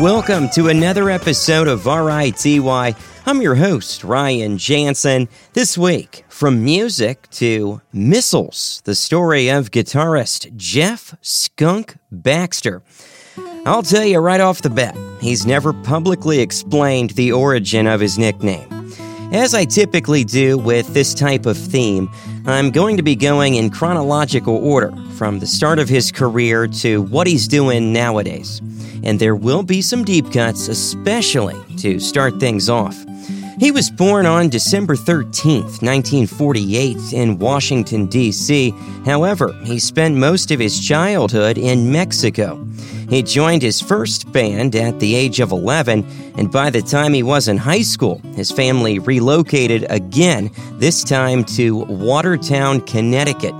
Welcome to another episode of RITY. I'm your host, Ryan Jansen. This week, from music to missiles, the story of guitarist Jeff Skunk Baxter. I'll tell you right off the bat, he's never publicly explained the origin of his nickname. As I typically do with this type of theme, I'm going to be going in chronological order from the start of his career to what he's doing nowadays. And there will be some deep cuts, especially to start things off. He was born on December 13th, 1948, in Washington, D.C. However, he spent most of his childhood in Mexico. He joined his first band at the age of 11, and by the time he was in high school, his family relocated again, this time to Watertown, Connecticut.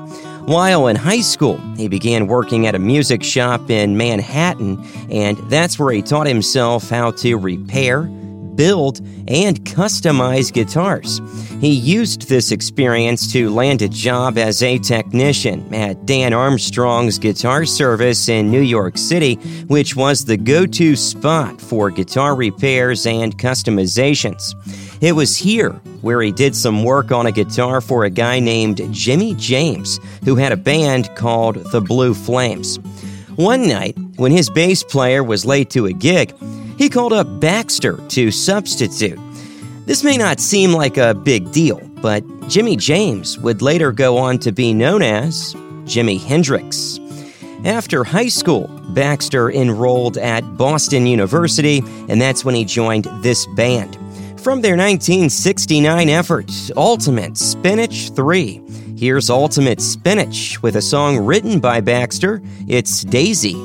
While in high school, he began working at a music shop in Manhattan, and that's where he taught himself how to repair, build, and customize guitars. He used this experience to land a job as a technician at Dan Armstrong's Guitar Service in New York City, which was the go to spot for guitar repairs and customizations. It was here where he did some work on a guitar for a guy named Jimmy James, who had a band called the Blue Flames. One night, when his bass player was late to a gig, he called up Baxter to substitute. This may not seem like a big deal, but Jimmy James would later go on to be known as Jimi Hendrix. After high school, Baxter enrolled at Boston University, and that's when he joined this band. From their 1969 effort, Ultimate Spinach 3, here's Ultimate Spinach with a song written by Baxter. It's Daisy.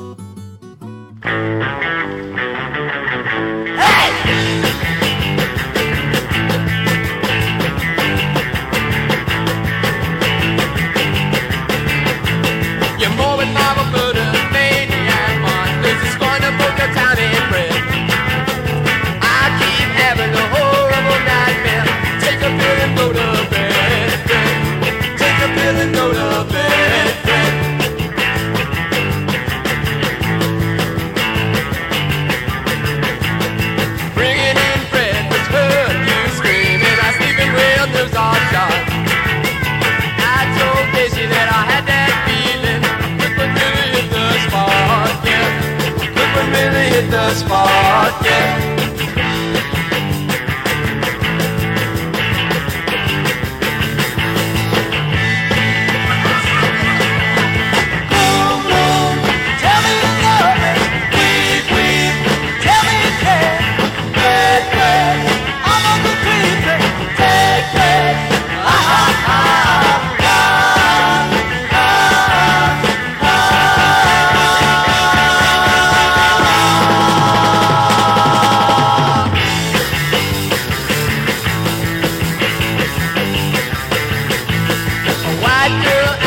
I do.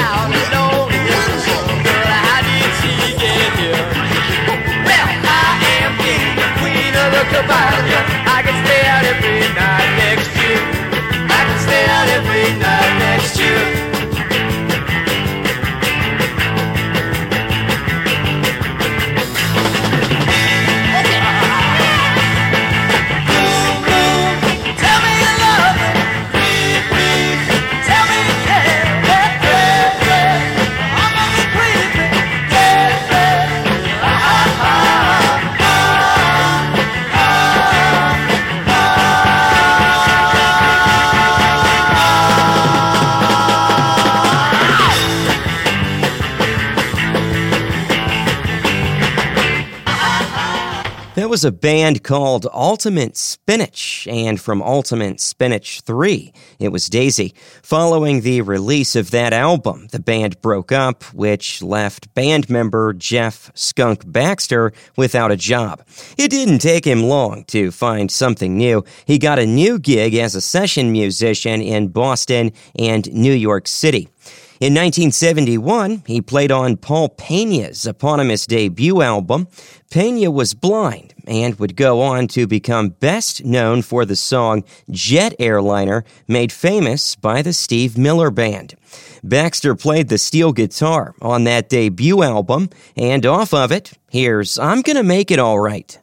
Was a band called Ultimate Spinach, and from Ultimate Spinach 3, it was Daisy. Following the release of that album, the band broke up, which left band member Jeff Skunk Baxter without a job. It didn't take him long to find something new. He got a new gig as a session musician in Boston and New York City. In 1971, he played on Paul Pena's eponymous debut album. Pena was blind and would go on to become best known for the song Jet Airliner, made famous by the Steve Miller Band. Baxter played the steel guitar on that debut album, and off of it, here's I'm Gonna Make It All Right.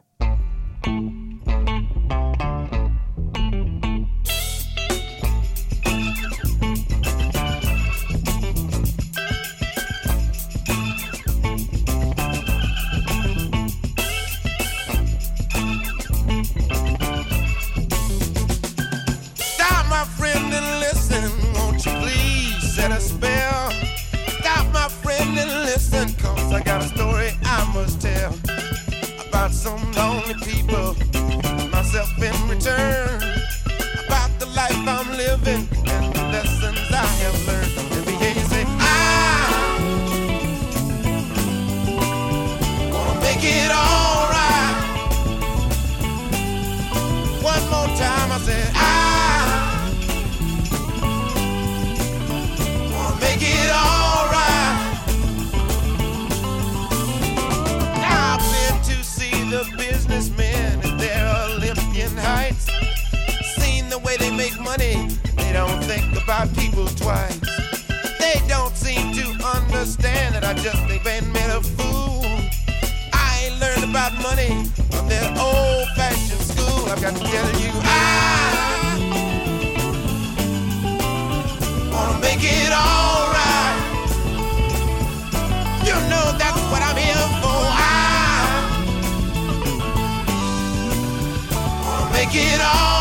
some lonely people, myself in return. my people twice. They don't seem to understand that I just ain't been made a fool. I ain't learned about money from their old fashioned school. I've got to tell you, I wanna make it alright. You know that's what I'm here for. I wanna make it all.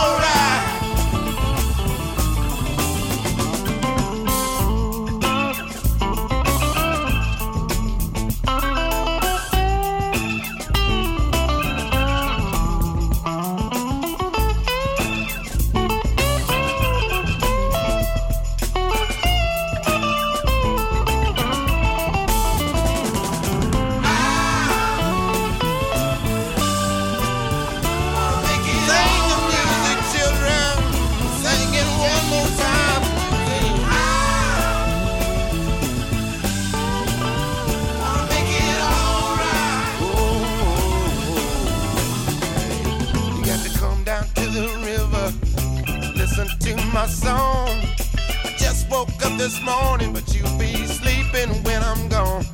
this morning, but you'll be sleeping when I'm gone.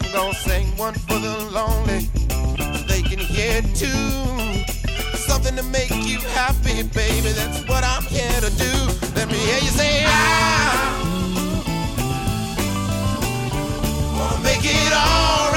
I'm gonna sing one for the lonely so they can hear too. Something to make you happy, baby. That's what I'm here to do. Let me hear you say, I wanna make it all.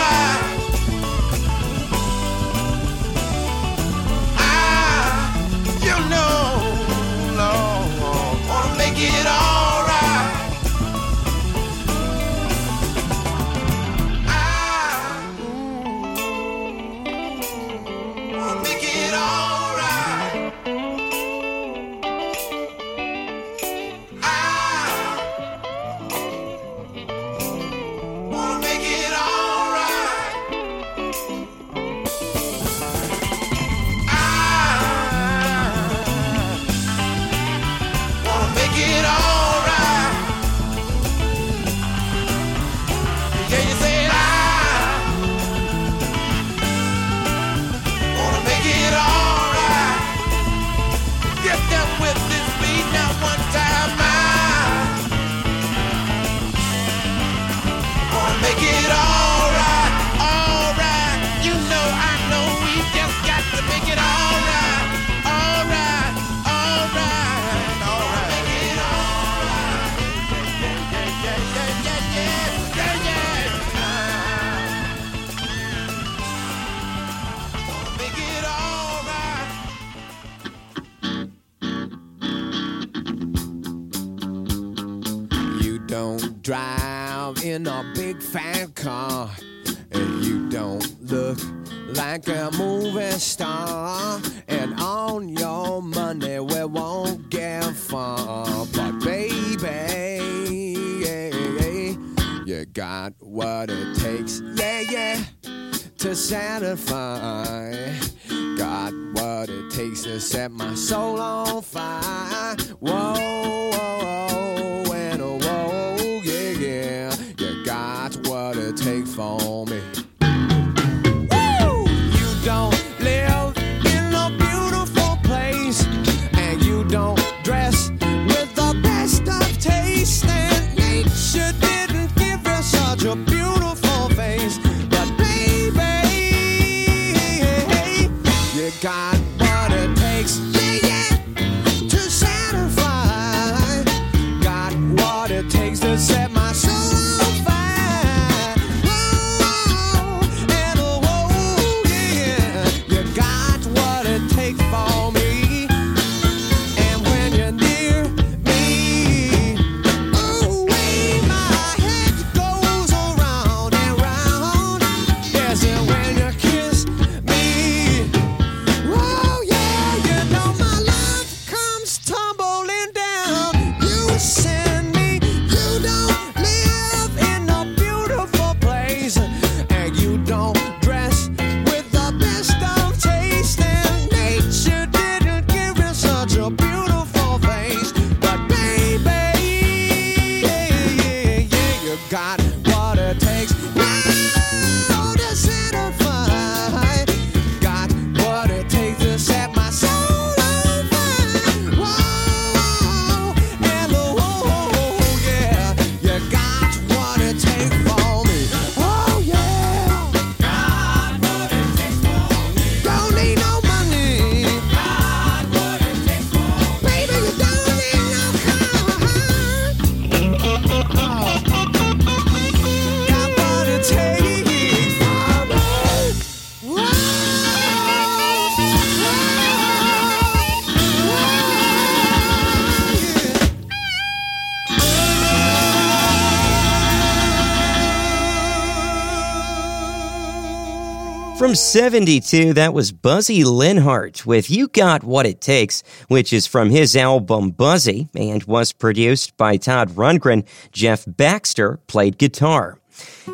From 72, that was Buzzy Linhart with You Got What It Takes, which is from his album Buzzy and was produced by Todd Rundgren. Jeff Baxter played guitar.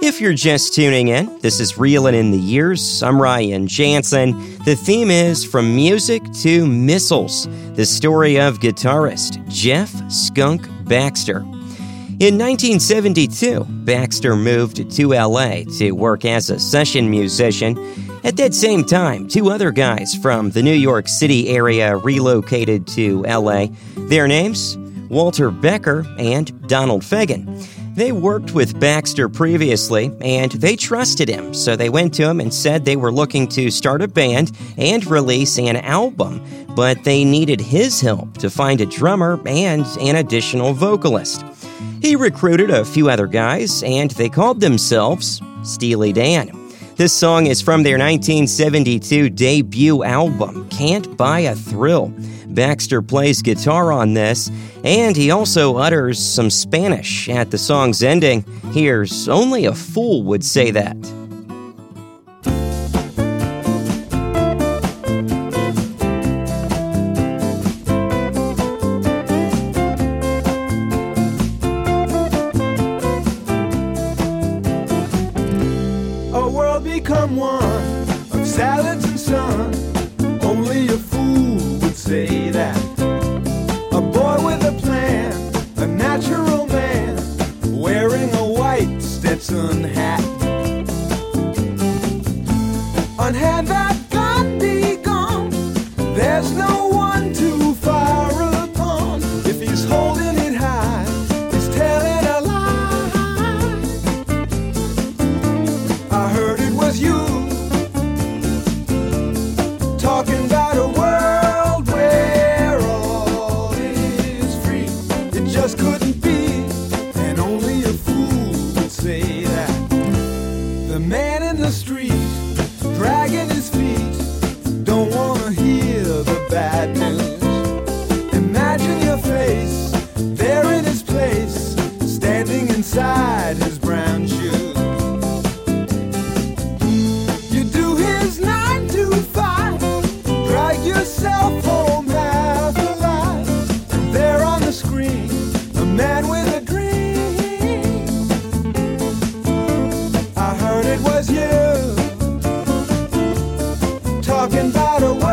If you're just tuning in, this is Reelin' in the Years. I'm Ryan Jansen. The theme is From Music to Missiles, the story of guitarist Jeff Skunk Baxter. In 1972, Baxter moved to LA to work as a session musician. At that same time, two other guys from the New York City area relocated to LA. Their names? Walter Becker and Donald Fagen. They worked with Baxter previously and they trusted him, so they went to him and said they were looking to start a band and release an album, but they needed his help to find a drummer and an additional vocalist. He recruited a few other guys, and they called themselves Steely Dan. This song is from their 1972 debut album, Can't Buy a Thrill. Baxter plays guitar on this, and he also utters some Spanish at the song's ending. Here's Only a Fool Would Say That. Talking about a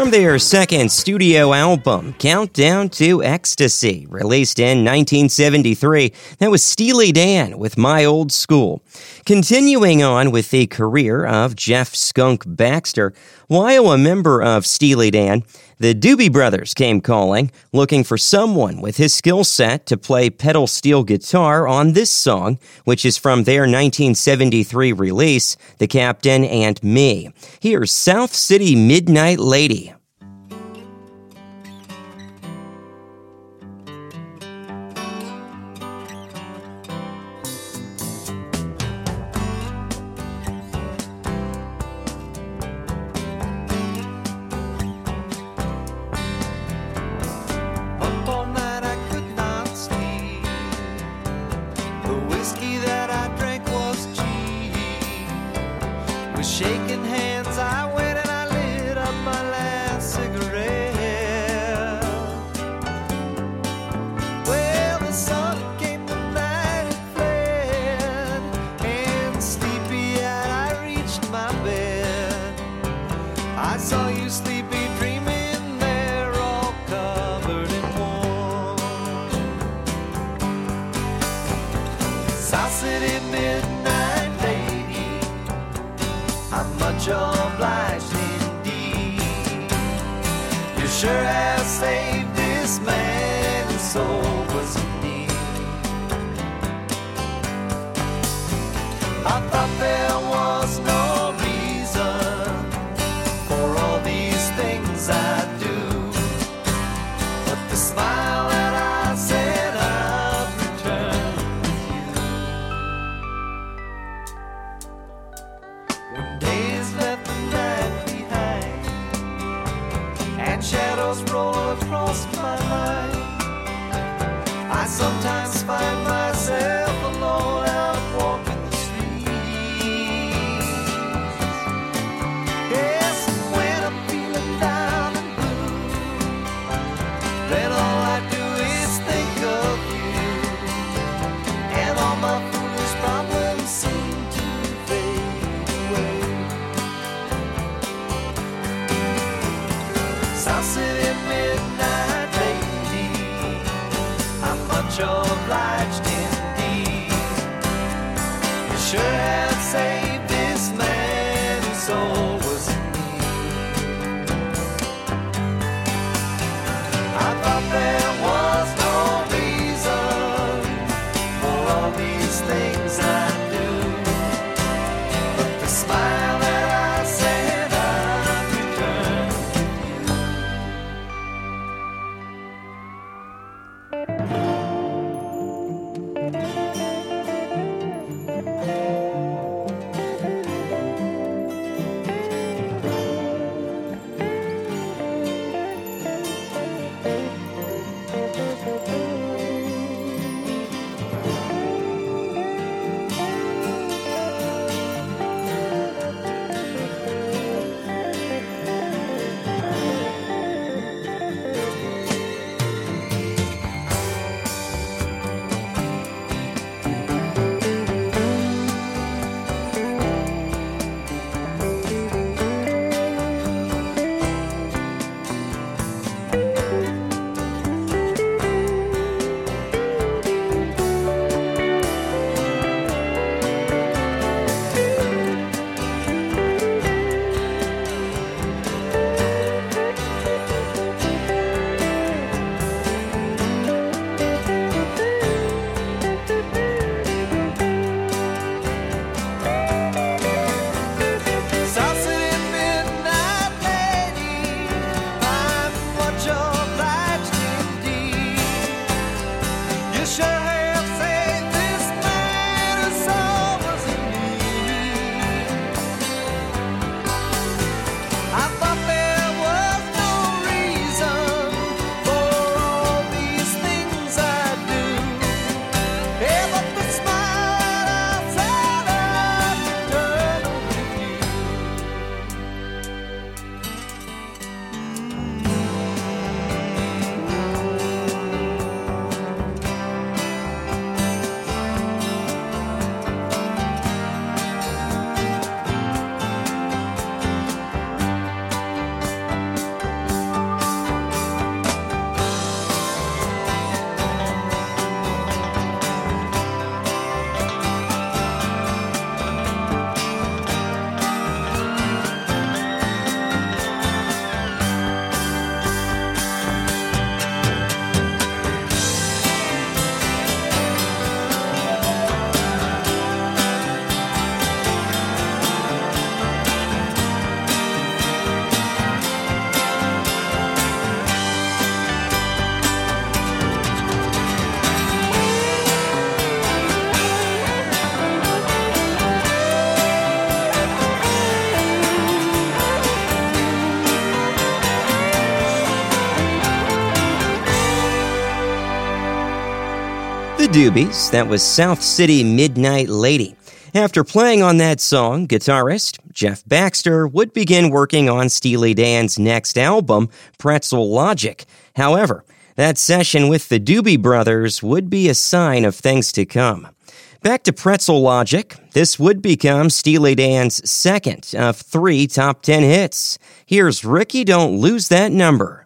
From their second studio album, Countdown to Ecstasy, released in 1973, that was Steely Dan with My Old School. Continuing on with the career of Jeff Skunk Baxter, while a member of Steely Dan, the Doobie Brothers came calling, looking for someone with his skill set to play pedal steel guitar on this song, which is from their 1973 release, The Captain and Me. Here's South City Midnight Lady. Doobies, that was South City Midnight Lady. After playing on that song, guitarist Jeff Baxter would begin working on Steely Dan's next album, Pretzel Logic. However, that session with the Doobie Brothers would be a sign of things to come. Back to Pretzel Logic, this would become Steely Dan's second of three top 10 hits. Here's Rikki Don't Lose That Number.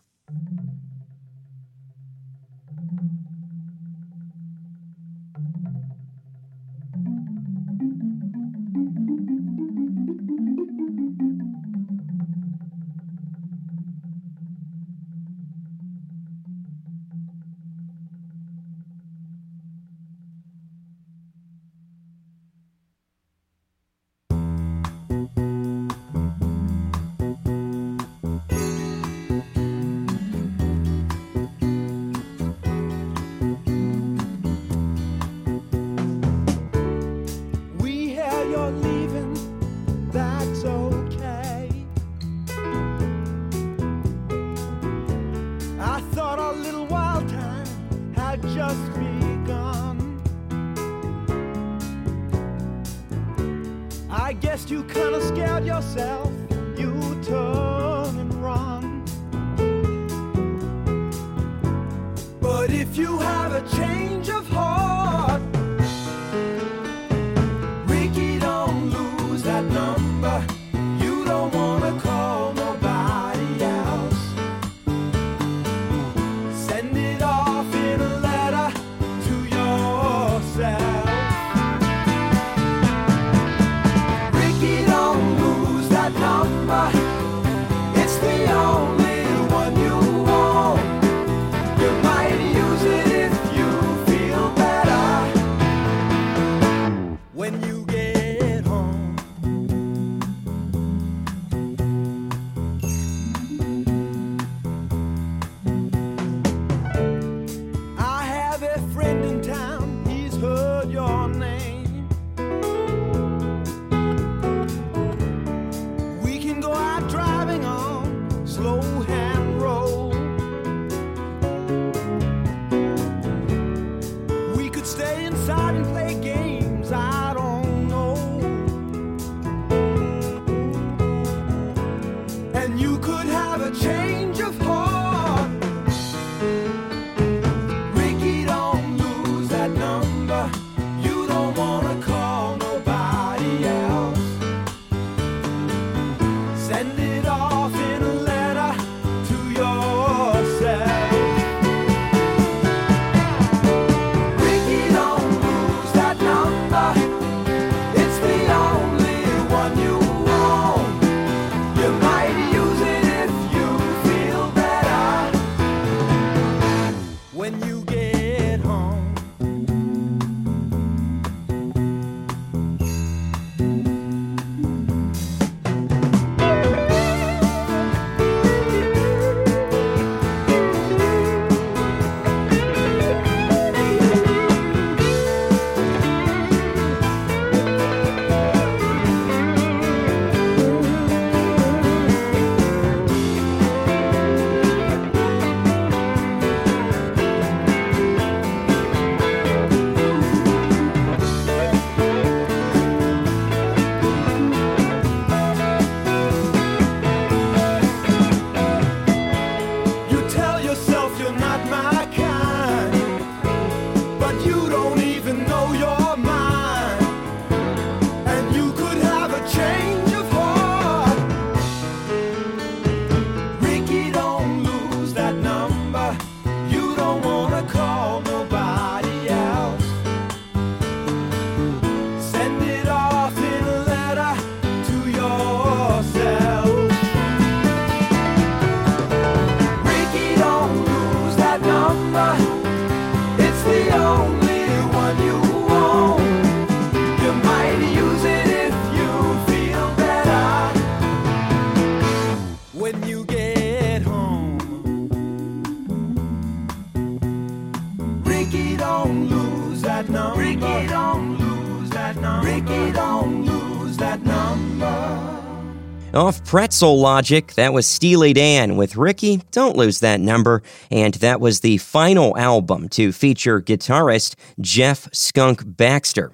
Pretzel Logic, that was Steely Dan with Ricky, Don't Lose That Number, and that was the final album to feature guitarist Jeff Skunk Baxter.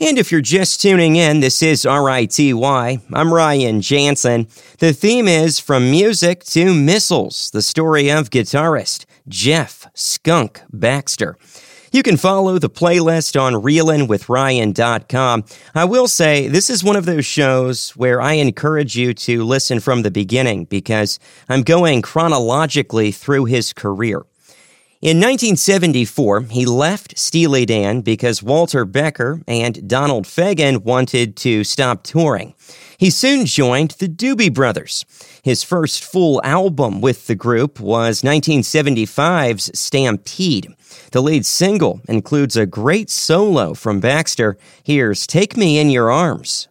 And if you're just tuning in, this is RITY. I'm Ryan Jansen. The theme is From Music to Missiles, the story of guitarist Jeff Skunk Baxter. You can follow the playlist on reelinwithryan.com. I will say this is one of those shows where I encourage you to listen from the beginning because I'm going chronologically through his career. In 1974, he left Steely Dan because Walter Becker and Donald Fagen wanted to stop touring. He soon joined the Doobie Brothers. His first full album with the group was 1975's Stampede. The lead single includes a great solo from Baxter. Here's Take Me in Your Arms.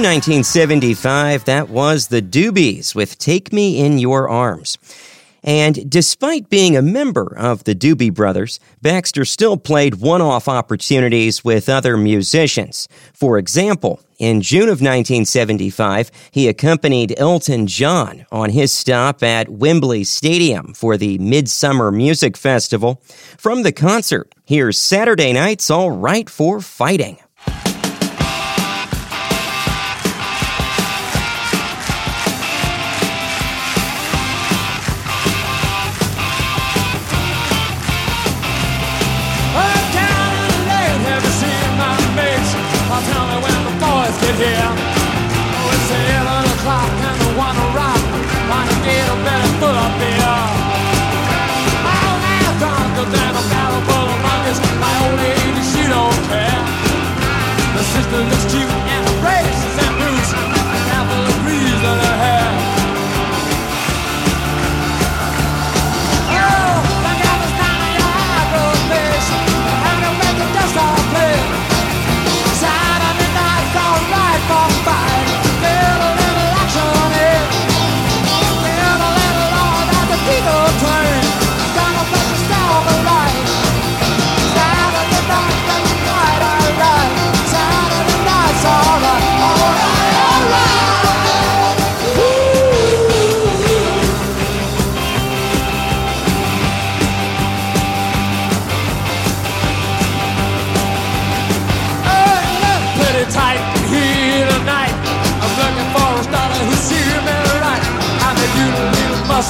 From 1975, that was the Doobies with Take Me in Your Arms. And despite being a member of the Doobie Brothers, Baxter still played one off opportunities with other musicians. For example, in June of 1975, he accompanied Elton John on his stop at Wembley Stadium for the Midsummer Music Festival. From the concert, here's Saturday Night's All Right for Fighting.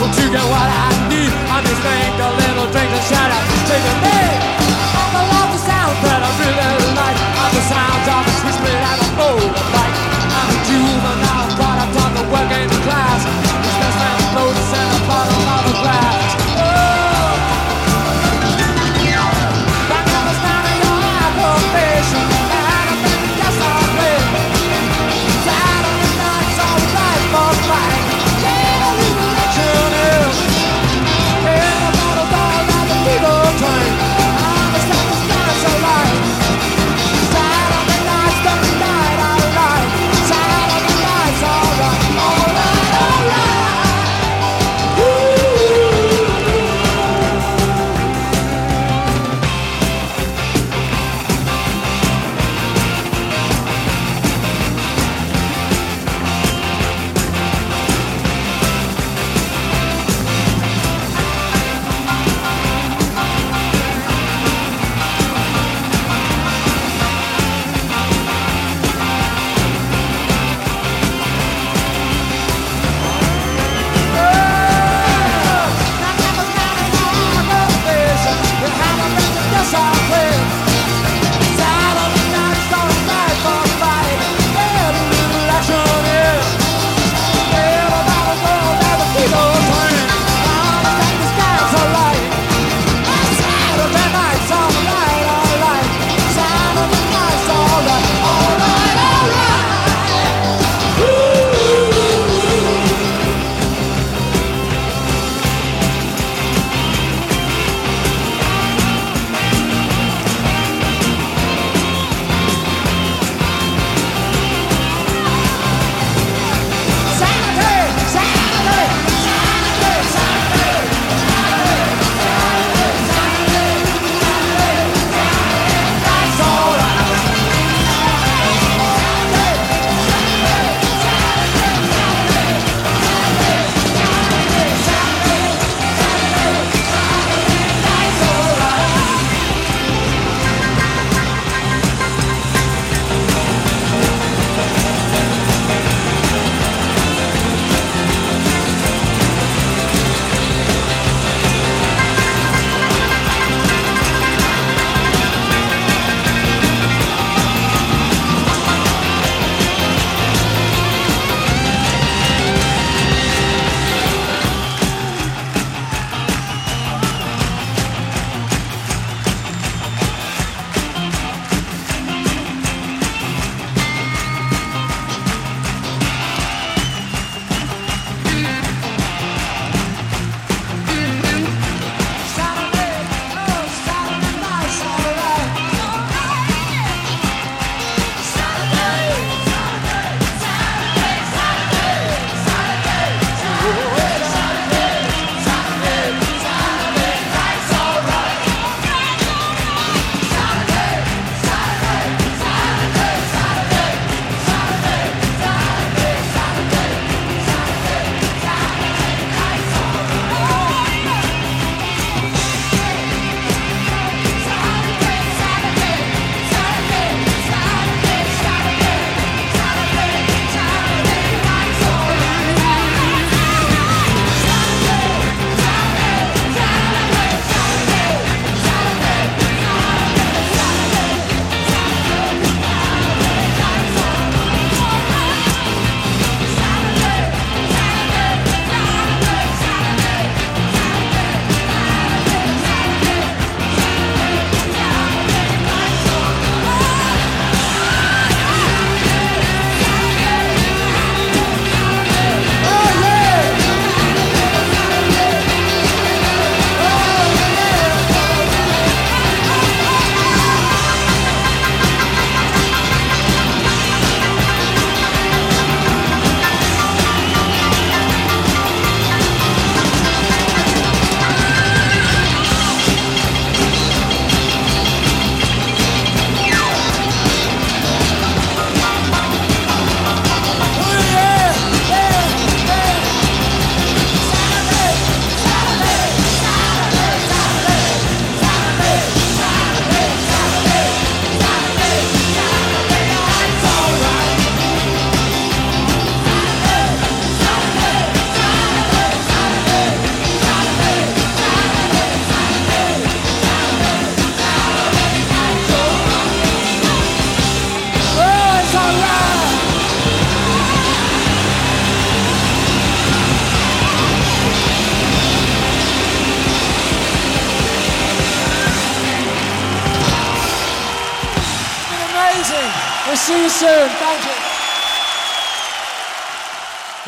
hustle to get what I need. I just drank a little drink and shout out to the name. I love the sound that I really like. I'm the sound of a switchblade and a motor. I'm a juvenile product of the working class. This best man floats and a bottle of a glass.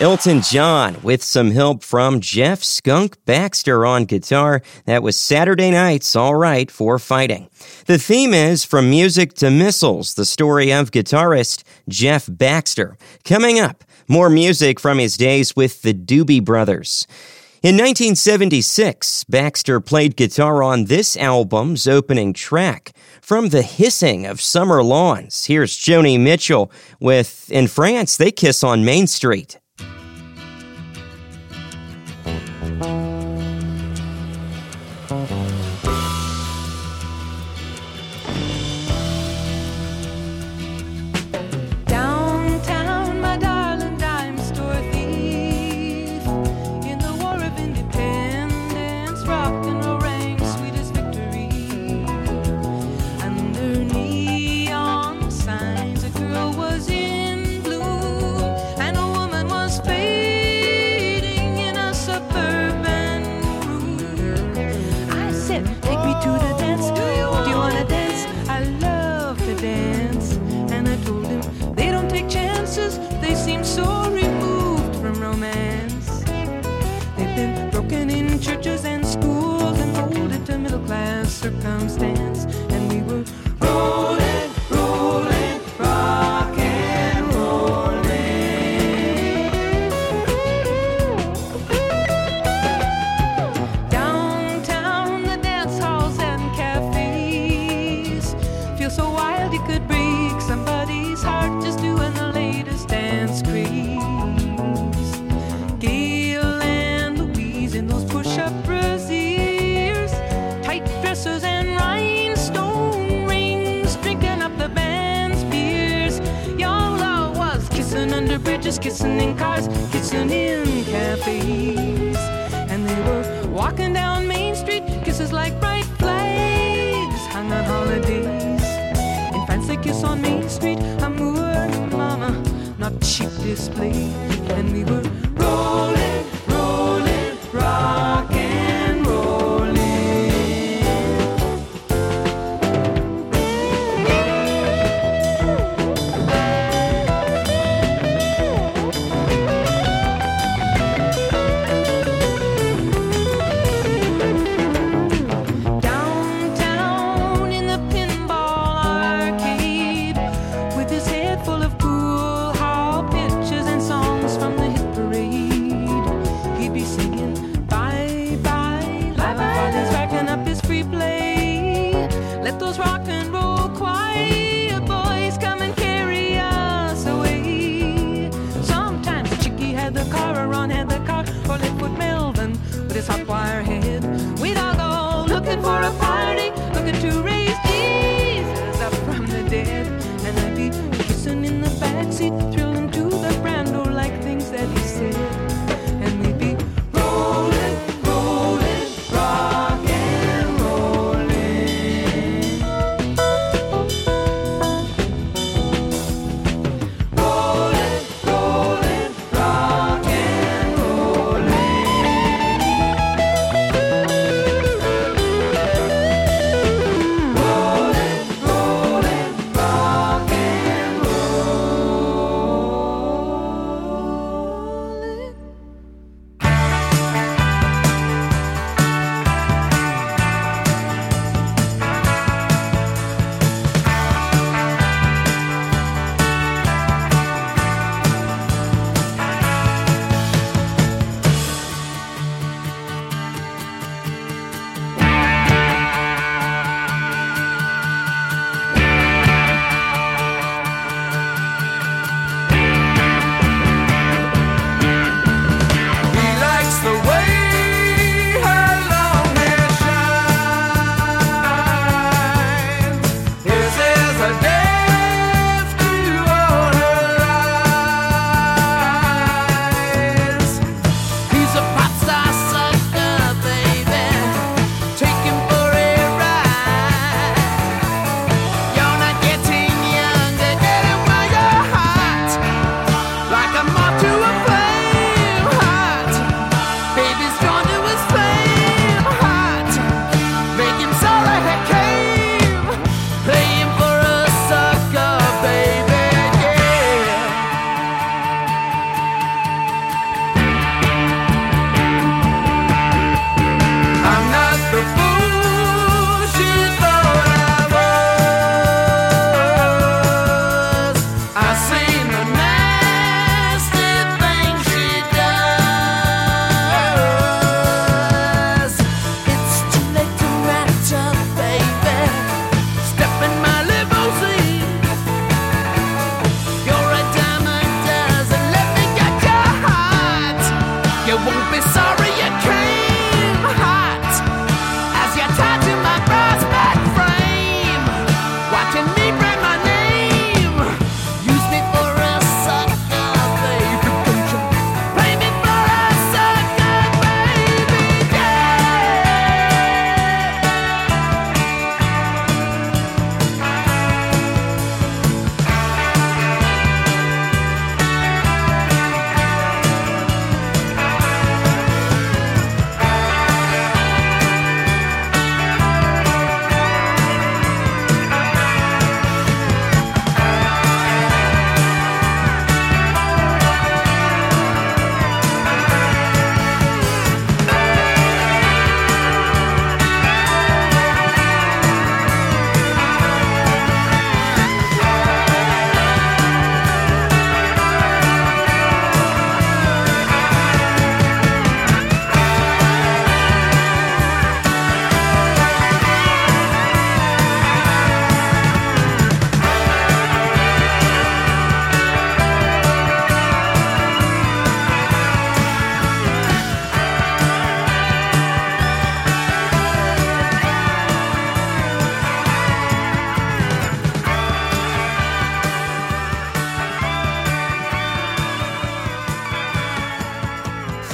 Elton John with some help from Jeff Skunk Baxter on guitar. That was Saturday night's All Right for Fighting. The theme is From Music to Missiles, the story of guitarist Jeff Baxter. Coming up, more music from his days with the Doobie Brothers. In 1976, Baxter played guitar on this album's opening track. From the hissing of summer lawns, here's Joni Mitchell with In France, They Kiss on Main Street.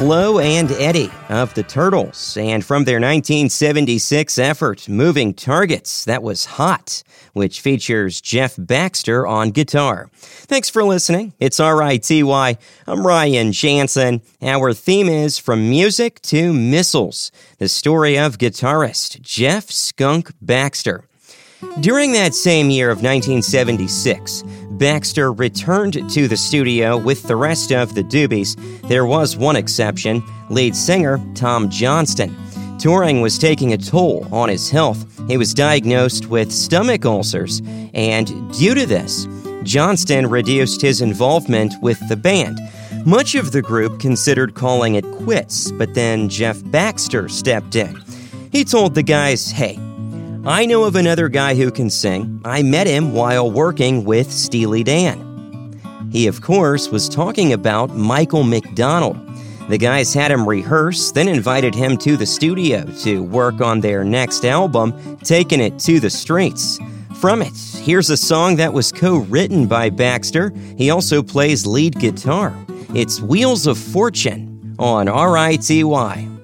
Flo and Eddie of the Turtles, and from their 1976 effort, Moving Targets, that was Hot, which features Jeff Baxter on guitar. Thanks for listening. It's RITY. I'm Ryan Jansen. Our theme is From Music to Missiles, the story of guitarist Jeff Skunk Baxter. During that same year of 1976, Baxter returned to the studio with the rest of the Doobies. There was one exception lead singer Tom Johnston. Touring was taking a toll on his health. He was diagnosed with stomach ulcers, and due to this, Johnston reduced his involvement with the band. Much of the group considered calling it quits, but then Jeff Baxter stepped in. He told the guys, hey, I know of another guy who can sing. I met him while working with Steely Dan. He, of course, was talking about Michael McDonald. The guys had him rehearse, then invited him to the studio to work on their next album, taking it to the streets. From it, here's a song that was co written by Baxter. He also plays lead guitar. It's Wheels of Fortune on RITY.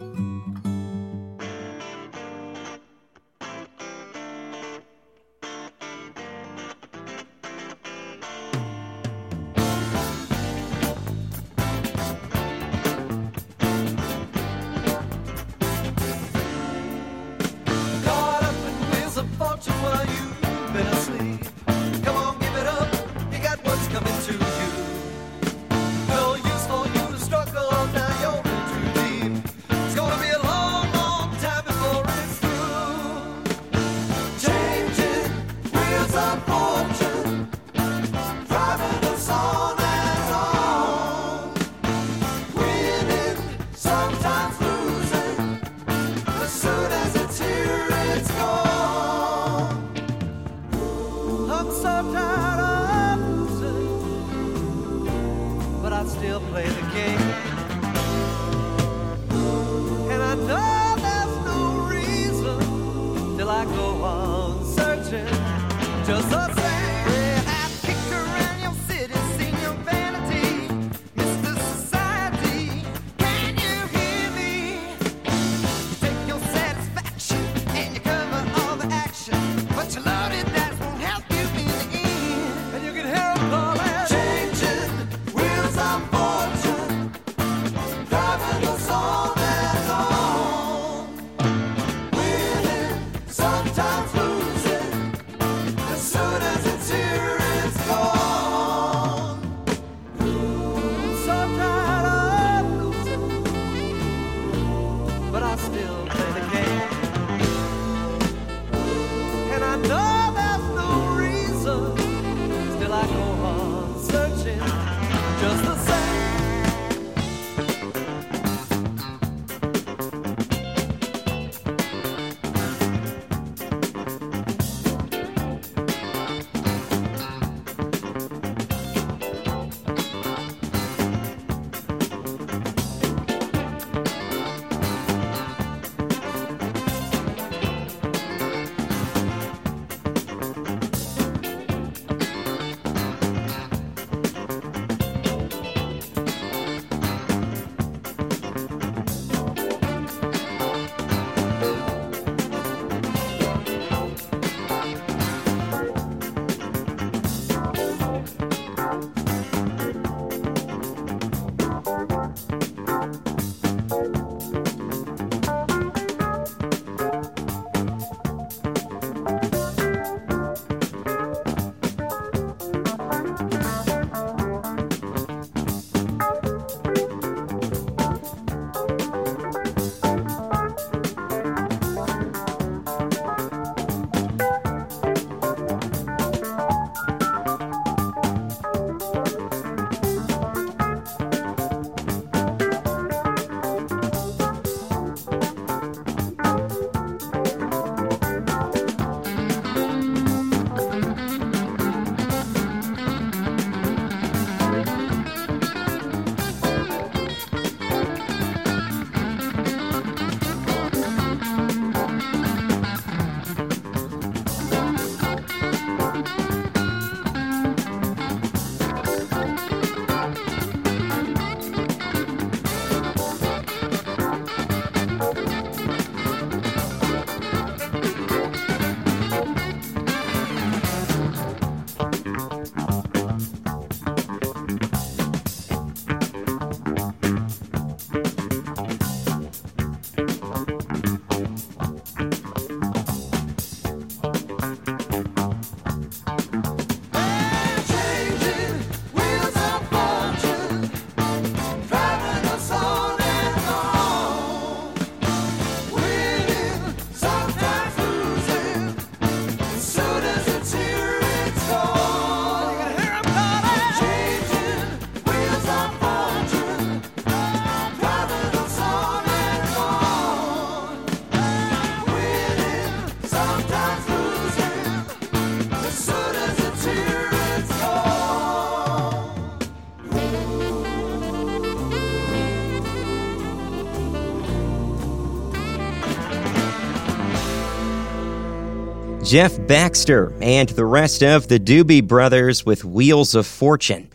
Jeff Baxter and the rest of the Doobie Brothers with Wheels of Fortune.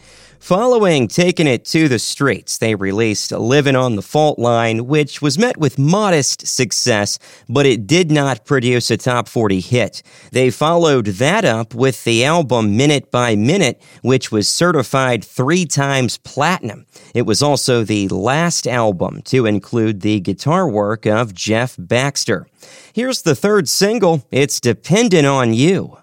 Following taking it to the streets, they released Living on the Fault Line, which was met with modest success, but it did not produce a top 40 hit. They followed that up with the album Minute by Minute, which was certified three times platinum. It was also the last album to include the guitar work of Jeff Baxter. Here's the third single, It's Dependent on You.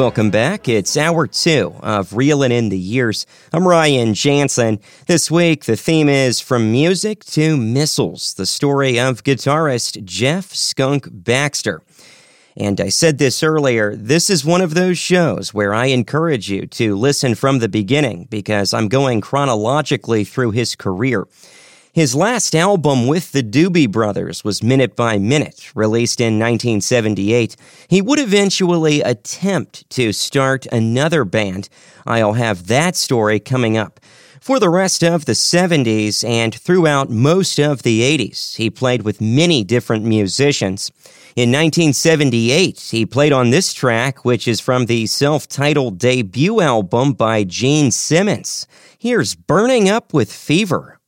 Welcome back. It's hour two of Reeling in the Years. I'm Ryan Jansen. This week, the theme is From Music to Missiles, the story of guitarist Jeff Skunk Baxter. And I said this earlier, this is one of those shows where I encourage you to listen from the beginning because I'm going chronologically through his career. His last album with the Doobie Brothers was Minute by Minute, released in 1978. He would eventually attempt to start another band. I'll have that story coming up. For the rest of the 70s and throughout most of the 80s, he played with many different musicians. In 1978, he played on this track, which is from the self titled debut album by Gene Simmons. Here's Burning Up with Fever.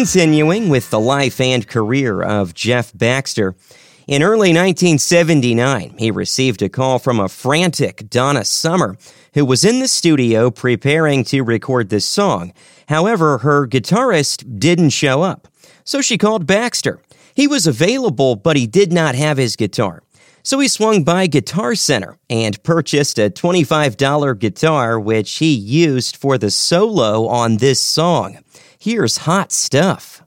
Continuing with the life and career of Jeff Baxter, in early 1979, he received a call from a frantic Donna Summer, who was in the studio preparing to record this song. However, her guitarist didn't show up, so she called Baxter. He was available, but he did not have his guitar. So he swung by Guitar Center and purchased a $25 guitar, which he used for the solo on this song. Here's hot stuff.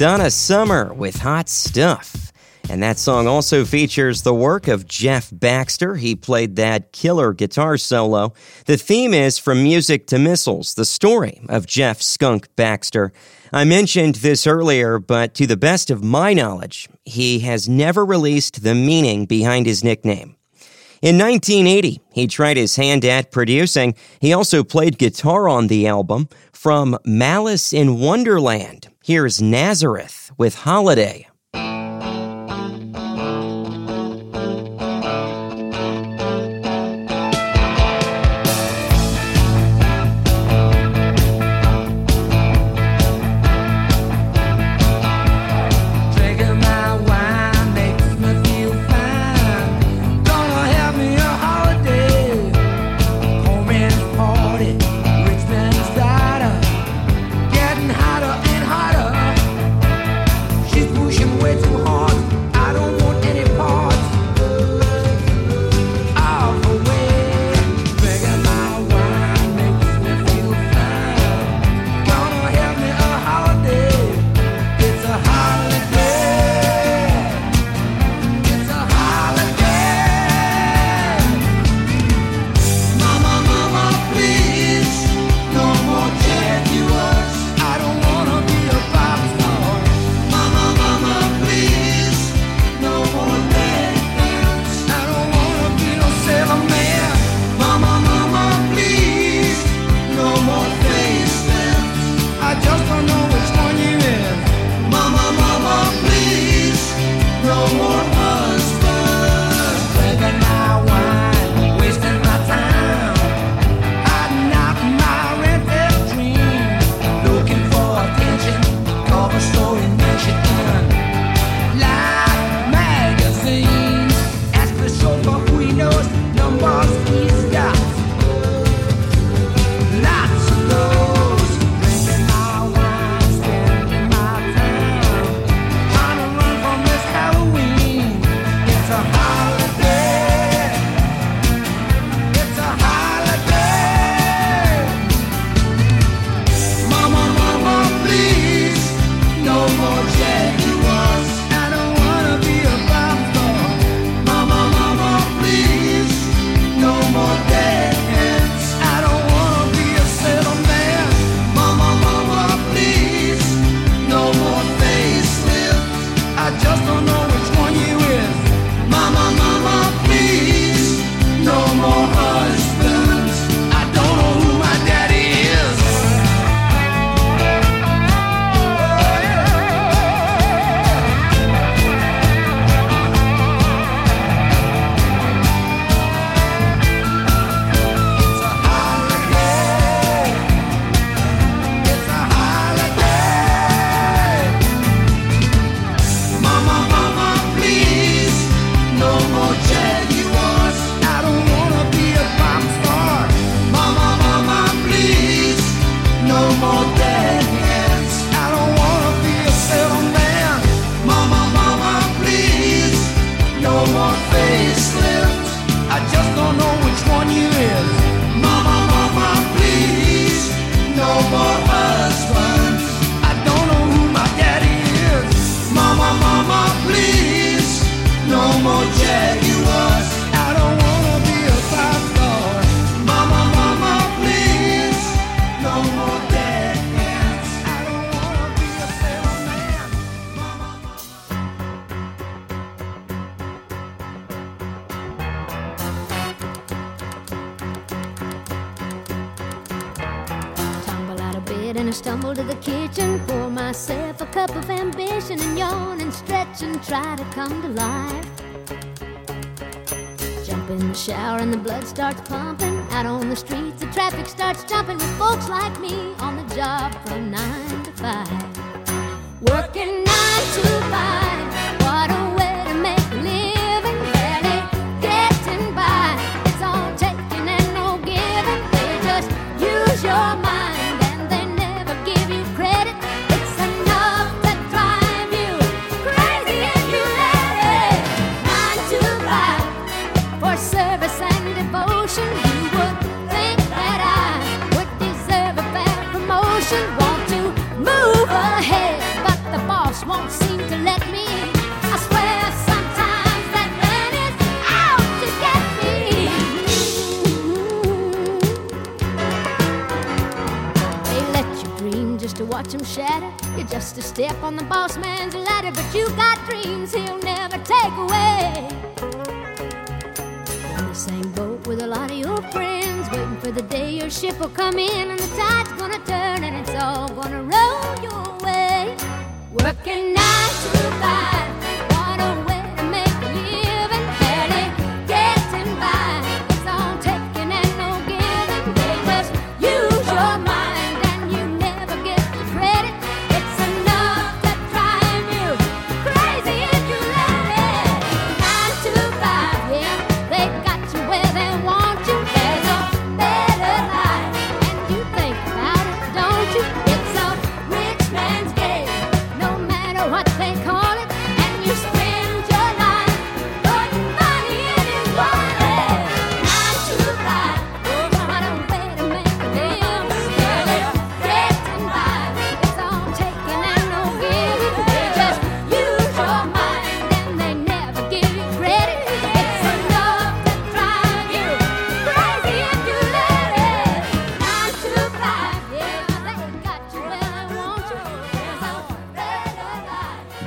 Donna Summer with Hot Stuff. And that song also features the work of Jeff Baxter. He played that killer guitar solo. The theme is From Music to Missiles, the story of Jeff Skunk Baxter. I mentioned this earlier, but to the best of my knowledge, he has never released the meaning behind his nickname. In 1980, he tried his hand at producing. He also played guitar on the album from Malice in Wonderland. Here's Nazareth with Holiday.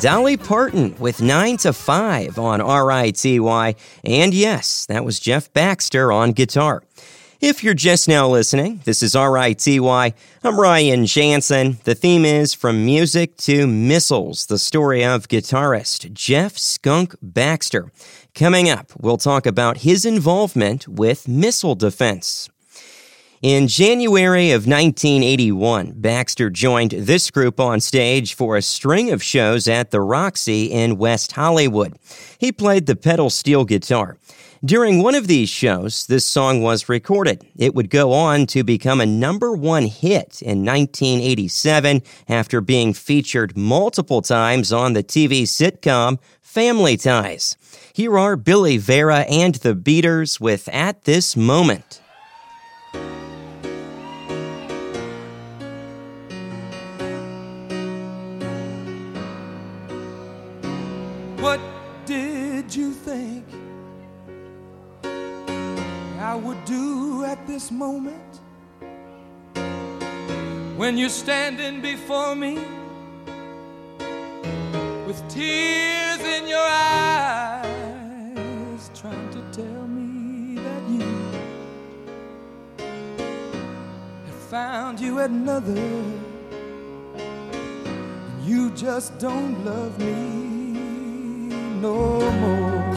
Dolly Parton with 9 to 5 on RITY. And yes, that was Jeff Baxter on guitar. If you're just now listening, this is RITY. I'm Ryan Jansen. The theme is From Music to Missiles, the story of guitarist Jeff Skunk Baxter. Coming up, we'll talk about his involvement with missile defense. In January of 1981, Baxter joined this group on stage for a string of shows at the Roxy in West Hollywood. He played the pedal steel guitar. During one of these shows, this song was recorded. It would go on to become a number one hit in 1987 after being featured multiple times on the TV sitcom Family Ties. Here are Billy Vera and the Beaters with At This Moment. I would do at this moment when you're standing before me with tears in your eyes, trying to tell me that you have found you another? and You just don't love me no more.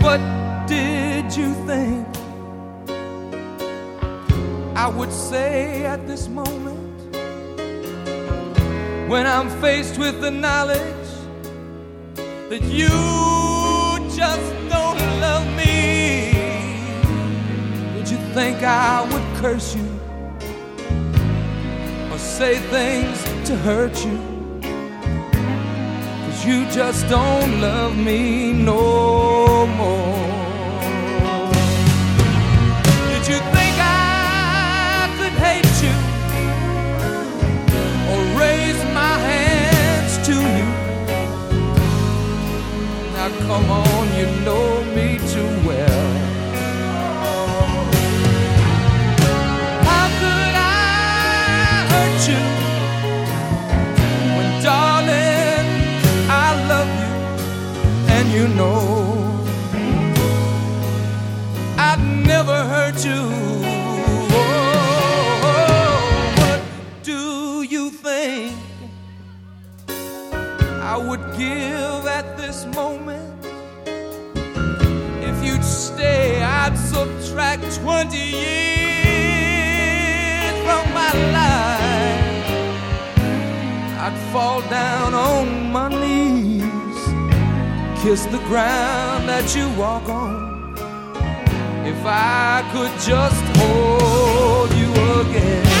What did you think I would say at this moment when I'm faced with the knowledge that you just don't love me? Did you think I would curse you or say things to hurt you? You just don't love me no more. Did you think I could hate you or raise my hands to you? Now come on, you know me give at this moment? If you'd stay, I'd subtract 20 years from my life. I'd fall down on my knees, kiss the ground that you walk on. If I could just hold you again.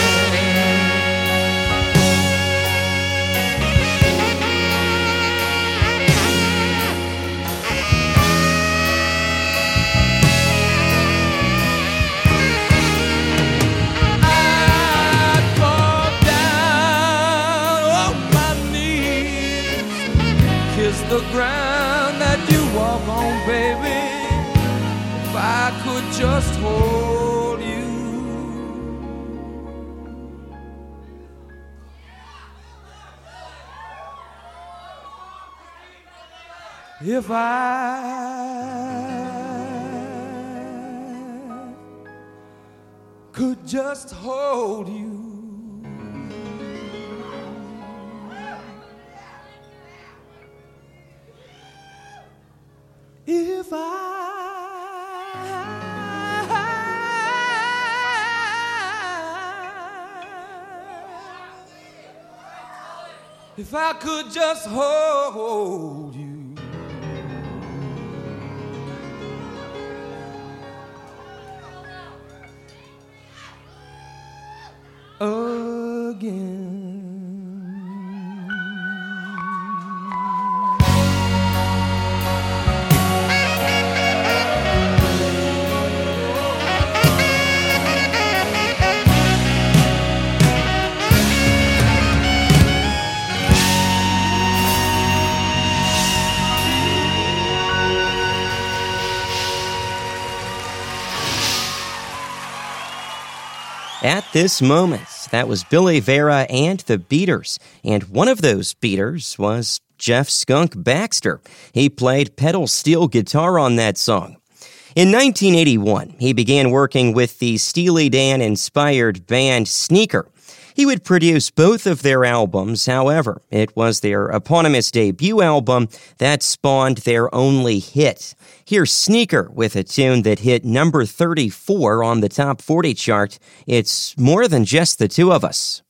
If I could just hold you. If I If I could just hold you again. At this moment, that was Billy Vera and the Beaters, and one of those beaters was Jeff Skunk Baxter. He played pedal steel guitar on that song. In 1981, he began working with the Steely Dan inspired band Sneaker. He would produce both of their albums, however, it was their eponymous debut album that spawned their only hit. Here's Sneaker with a tune that hit number 34 on the top 40 chart. It's more than just the two of us.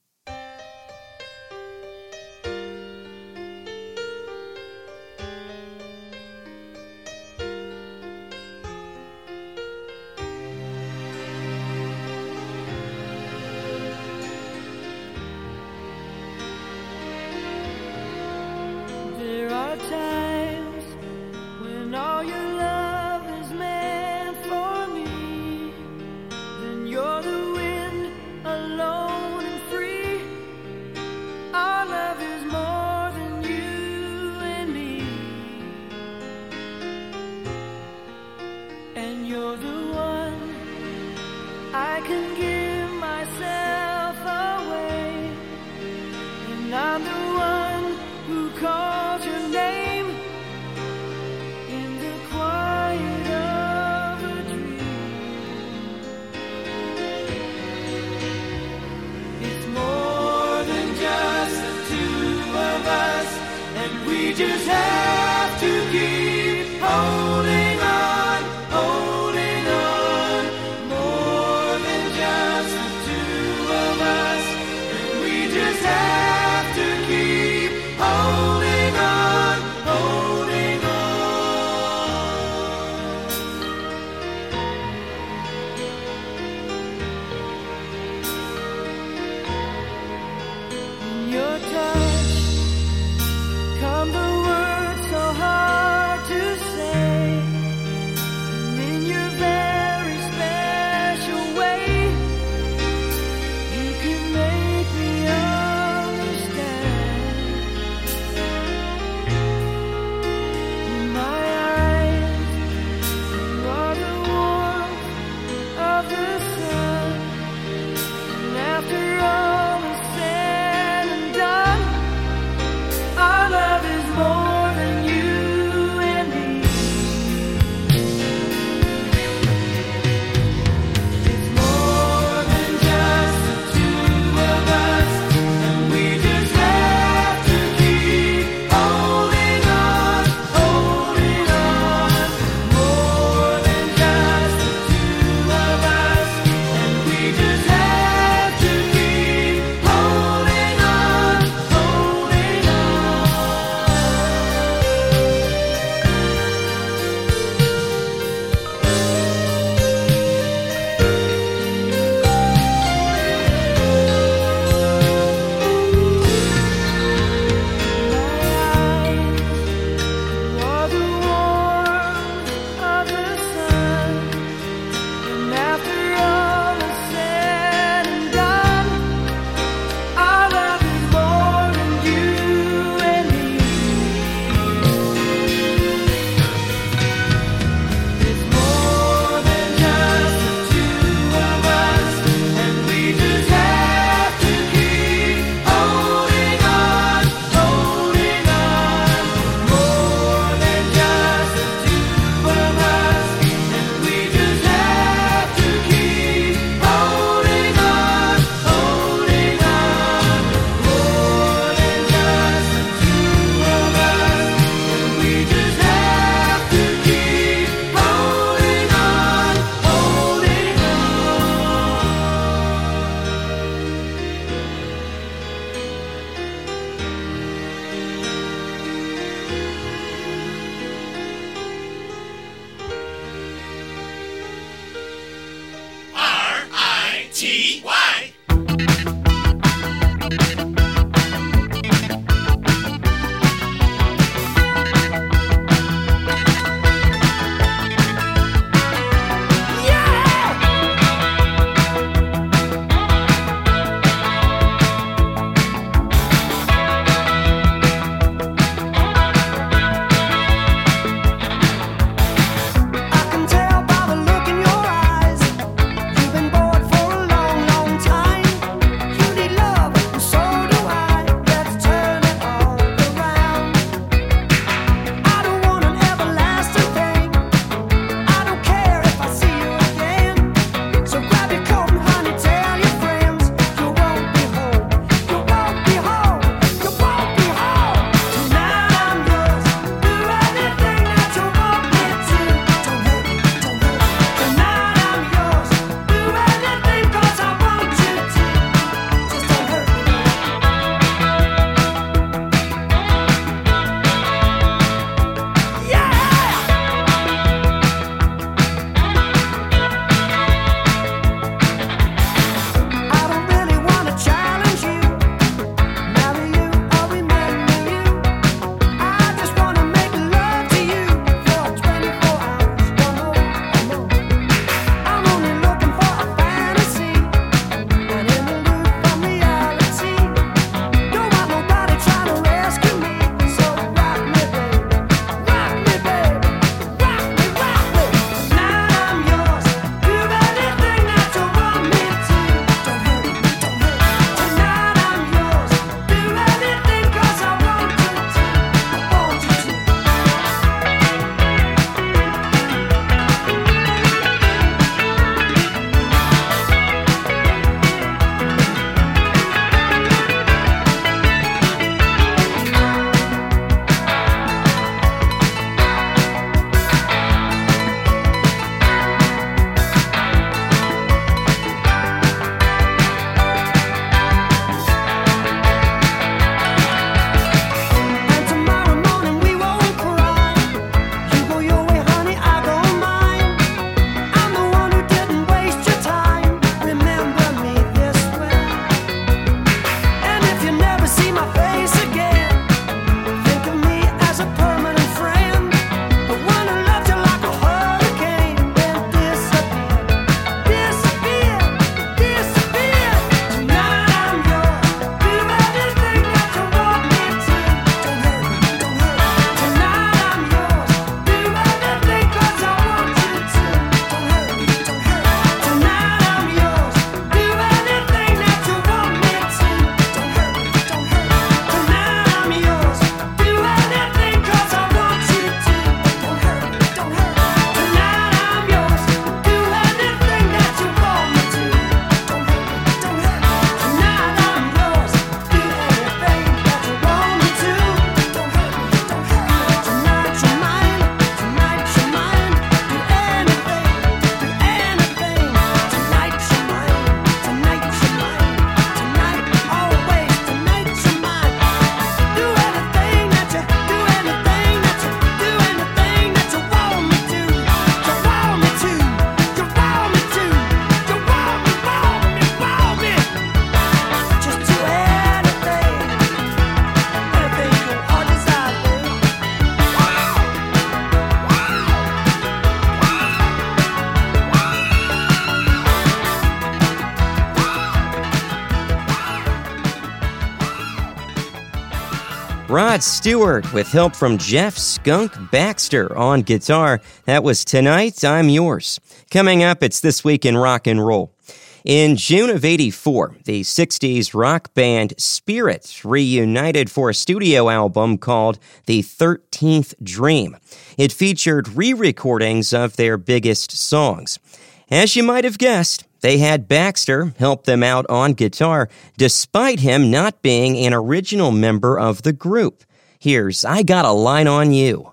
Rod Stewart with help from Jeff Skunk Baxter on guitar. That was Tonight I'm Yours. Coming up, it's This Week in Rock and Roll. In June of 84, the 60s rock band Spirit reunited for a studio album called The 13th Dream. It featured re recordings of their biggest songs. As you might have guessed, they had Baxter help them out on guitar, despite him not being an original member of the group. Here's I Got a Line on You.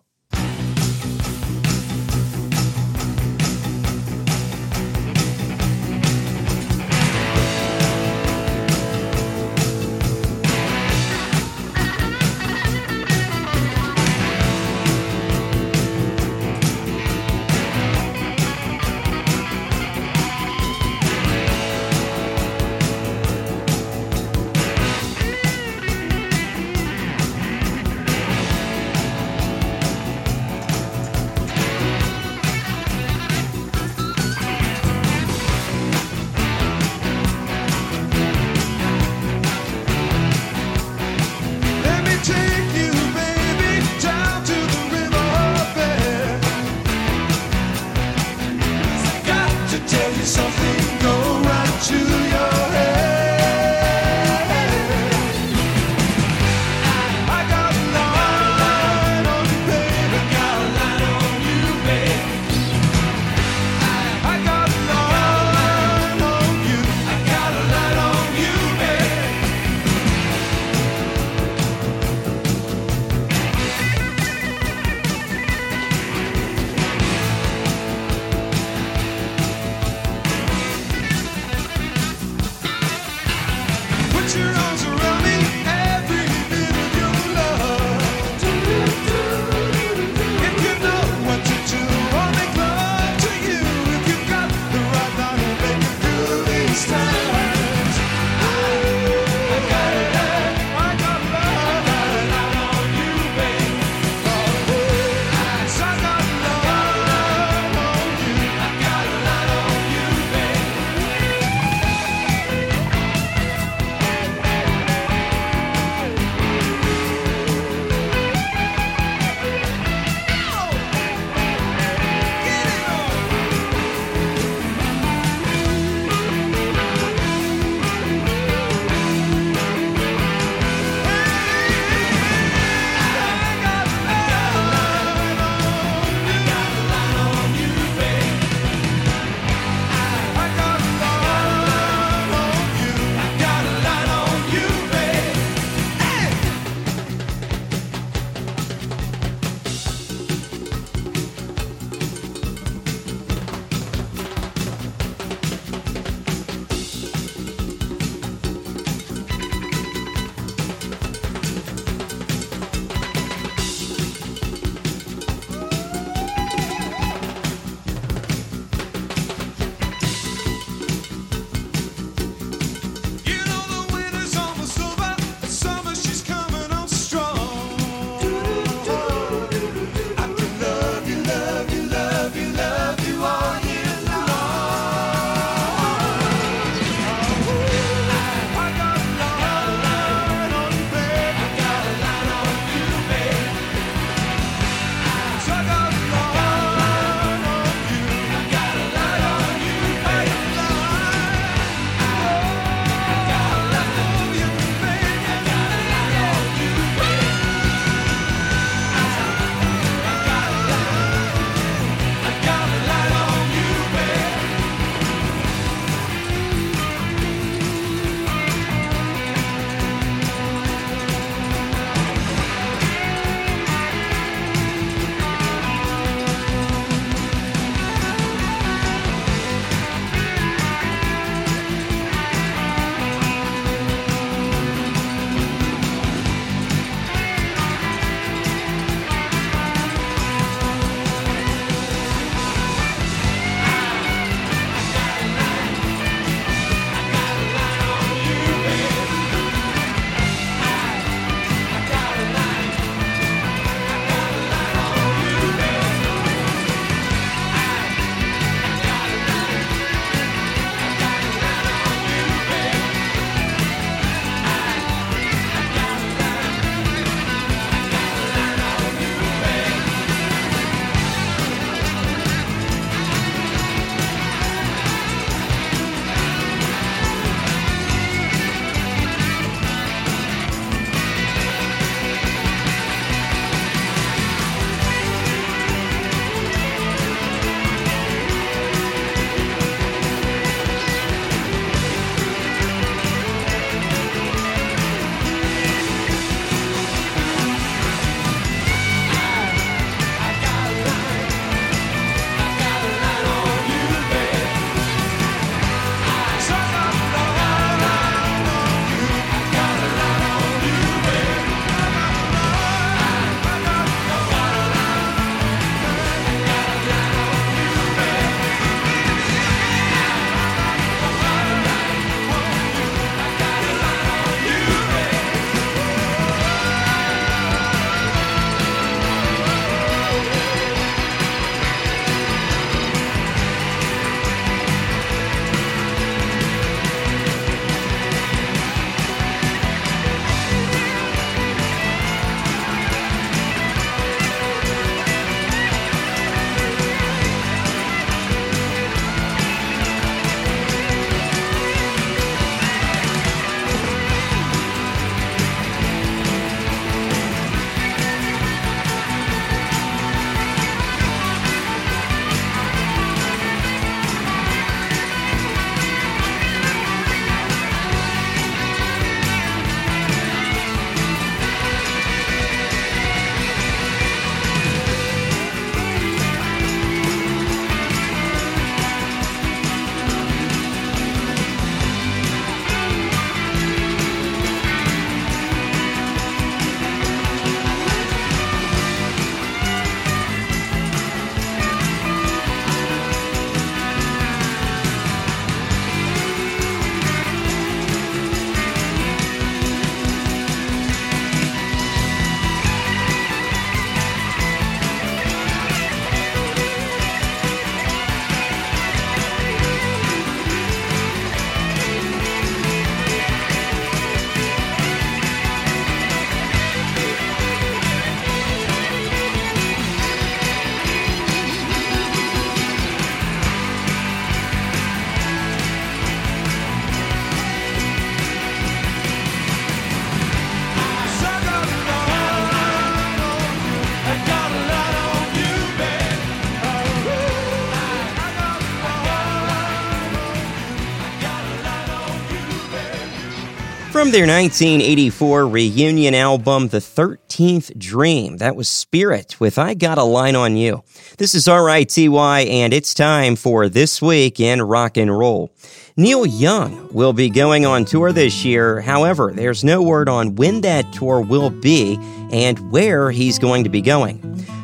From their 1984 reunion album, The 13th Dream, that was Spirit with I Got a Line on You. This is RITY, and it's time for This Week in Rock and Roll. Neil Young will be going on tour this year. However, there's no word on when that tour will be and where he's going to be going.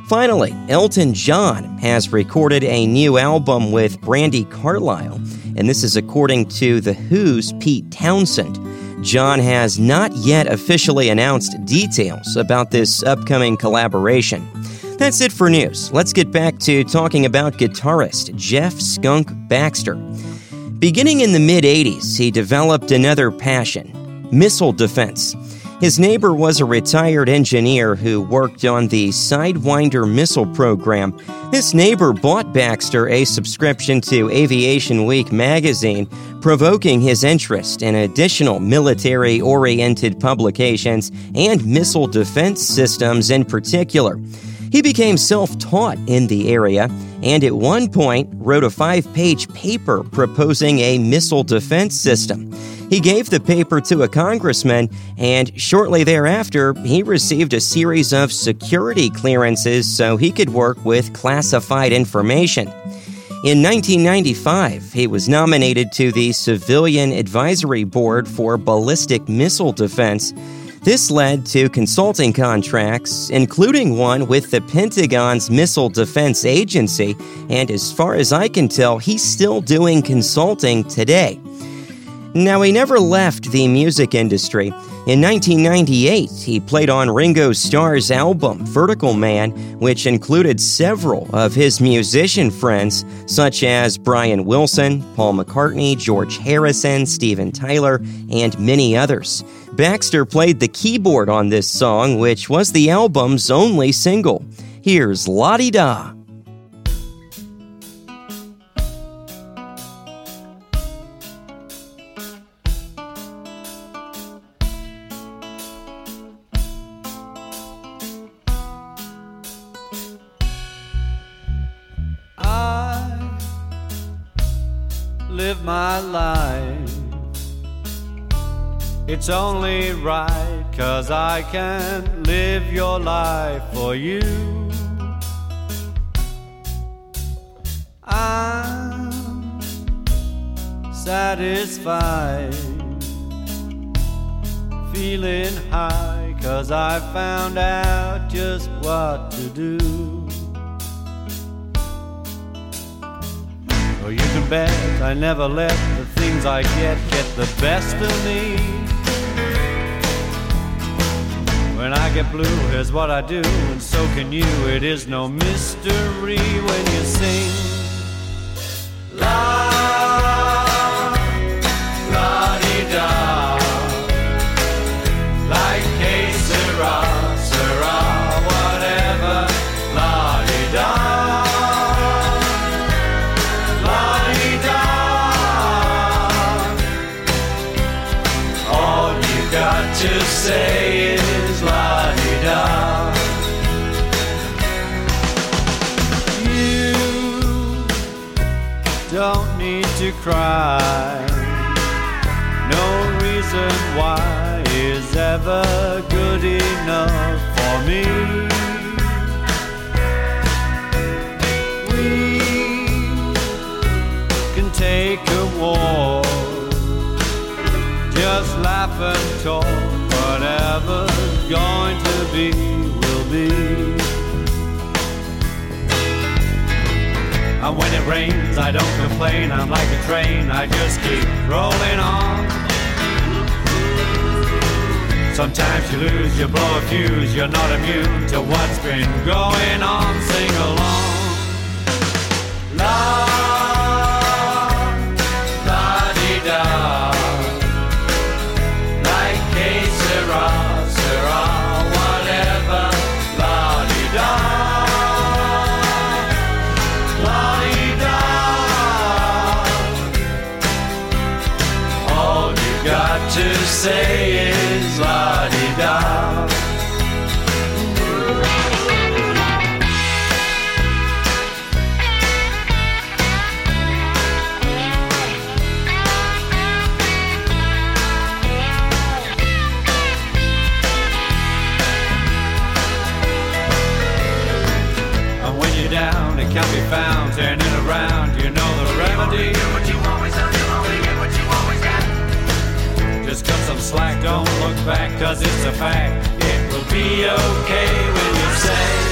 Finally, Elton John has recorded a new album with Brandi Carlile, and this is according to The Who's Pete Townshend. John has not yet officially announced details about this upcoming collaboration. That's it for news. Let's get back to talking about guitarist Jeff Skunk Baxter. Beginning in the mid 80s, he developed another passion missile defense. His neighbor was a retired engineer who worked on the Sidewinder missile program. This neighbor bought Baxter a subscription to Aviation Week magazine, provoking his interest in additional military oriented publications and missile defense systems in particular. He became self taught in the area and at one point wrote a five page paper proposing a missile defense system. He gave the paper to a congressman, and shortly thereafter, he received a series of security clearances so he could work with classified information. In 1995, he was nominated to the Civilian Advisory Board for Ballistic Missile Defense. This led to consulting contracts, including one with the Pentagon's Missile Defense Agency, and as far as I can tell, he's still doing consulting today. Now, he never left the music industry. In 1998, he played on Ringo Starr's album Vertical Man, which included several of his musician friends, such as Brian Wilson, Paul McCartney, George Harrison, Steven Tyler, and many others. Baxter played the keyboard on this song, which was the album's only single. Here's Di Da. It's only right, cause I can't live your life for you. I'm satisfied, feeling high, cause I found out just what to do. Oh, you can bet I never let the things I get get the best of me. When I get blue, here's what I do, and so can you. It is no mystery when you sing. Cry. No reason why is ever good enough for me. We can take a walk. Just laugh and talk. Whatever's going to be, will be. And when it rains, I don't complain. I'm like a train, I just keep rolling on. Sometimes you lose, you blow a fuse, you're not immune to what's been going on. Sing along. Cause it's a fact. It will be okay when you say,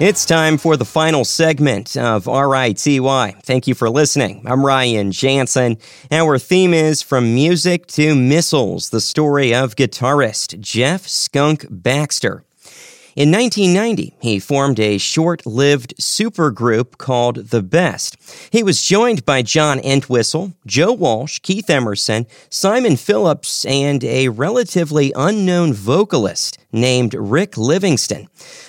It's time for the final segment of RITY. Thank you for listening. I'm Ryan Jansen. Our theme is From Music to Missiles, the story of guitarist Jeff Skunk Baxter. In 1990, he formed a short lived supergroup called The Best. He was joined by John Entwistle, Joe Walsh, Keith Emerson, Simon Phillips, and a relatively unknown vocalist named Rick Livingstone.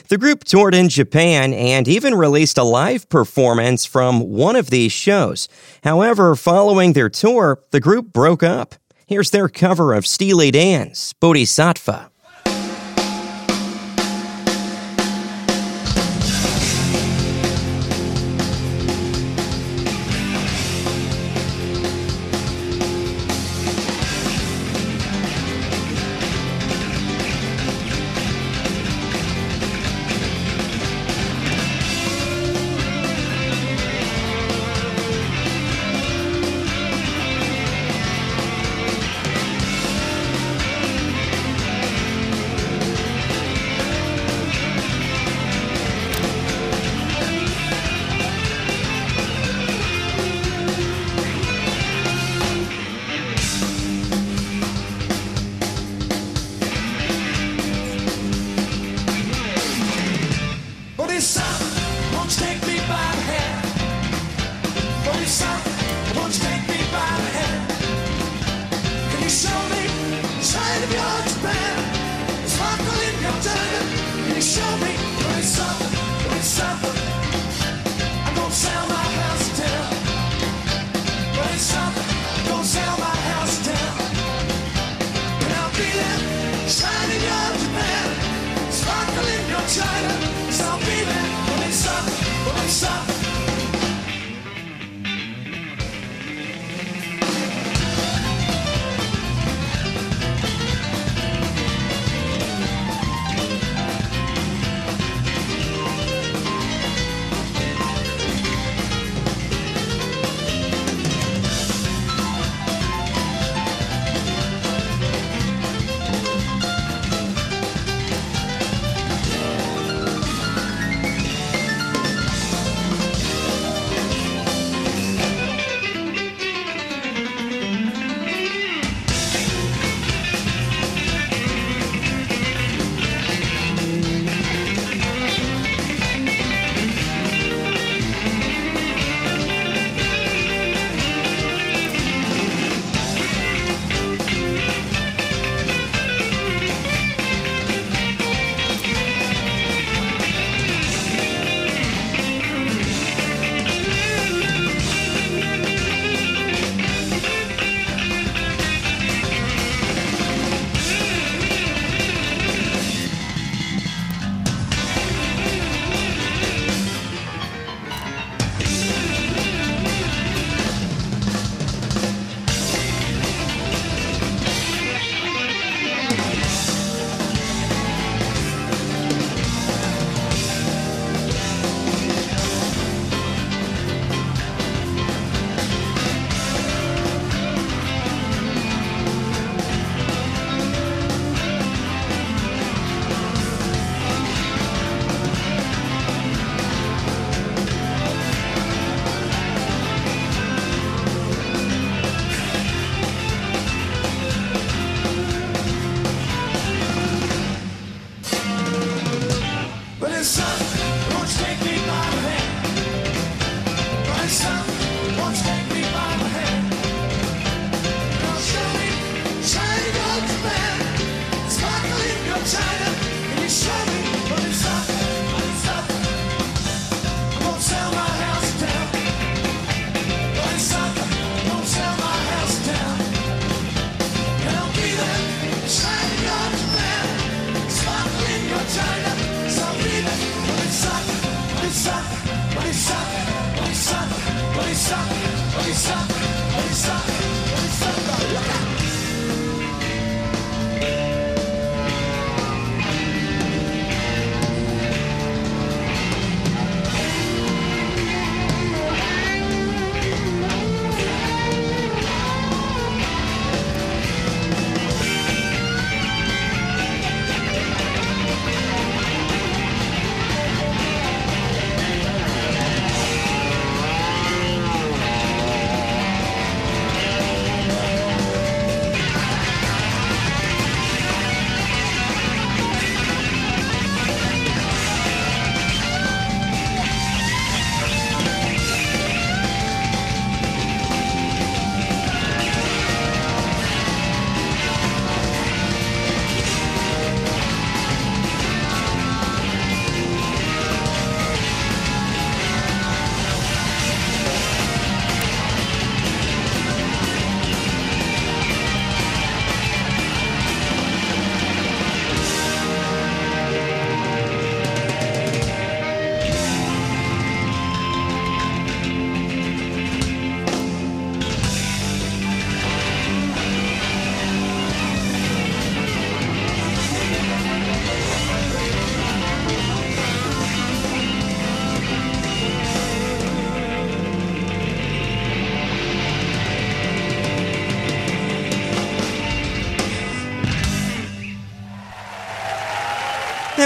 The group toured in Japan and even released a live performance from one of these shows. However, following their tour, the group broke up. Here's their cover of Steely Dan's Bodhisattva.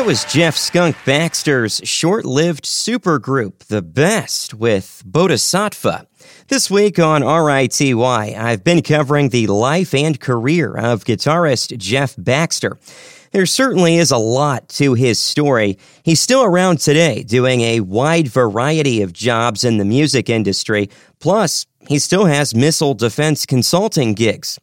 That was Jeff Skunk Baxter's short lived supergroup, The Best, with Bodhisattva. This week on RITY, I've been covering the life and career of guitarist Jeff Baxter. There certainly is a lot to his story. He's still around today, doing a wide variety of jobs in the music industry. Plus, he still has missile defense consulting gigs.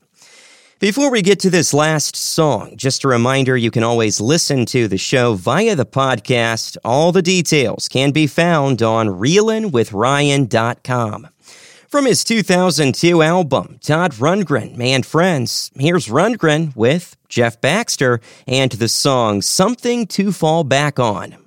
Before we get to this last song, just a reminder you can always listen to the show via the podcast. All the details can be found on reelinwithryan.com. From his 2002 album, Todd Rundgren and Friends, here's Rundgren with Jeff Baxter and the song Something to Fall Back On.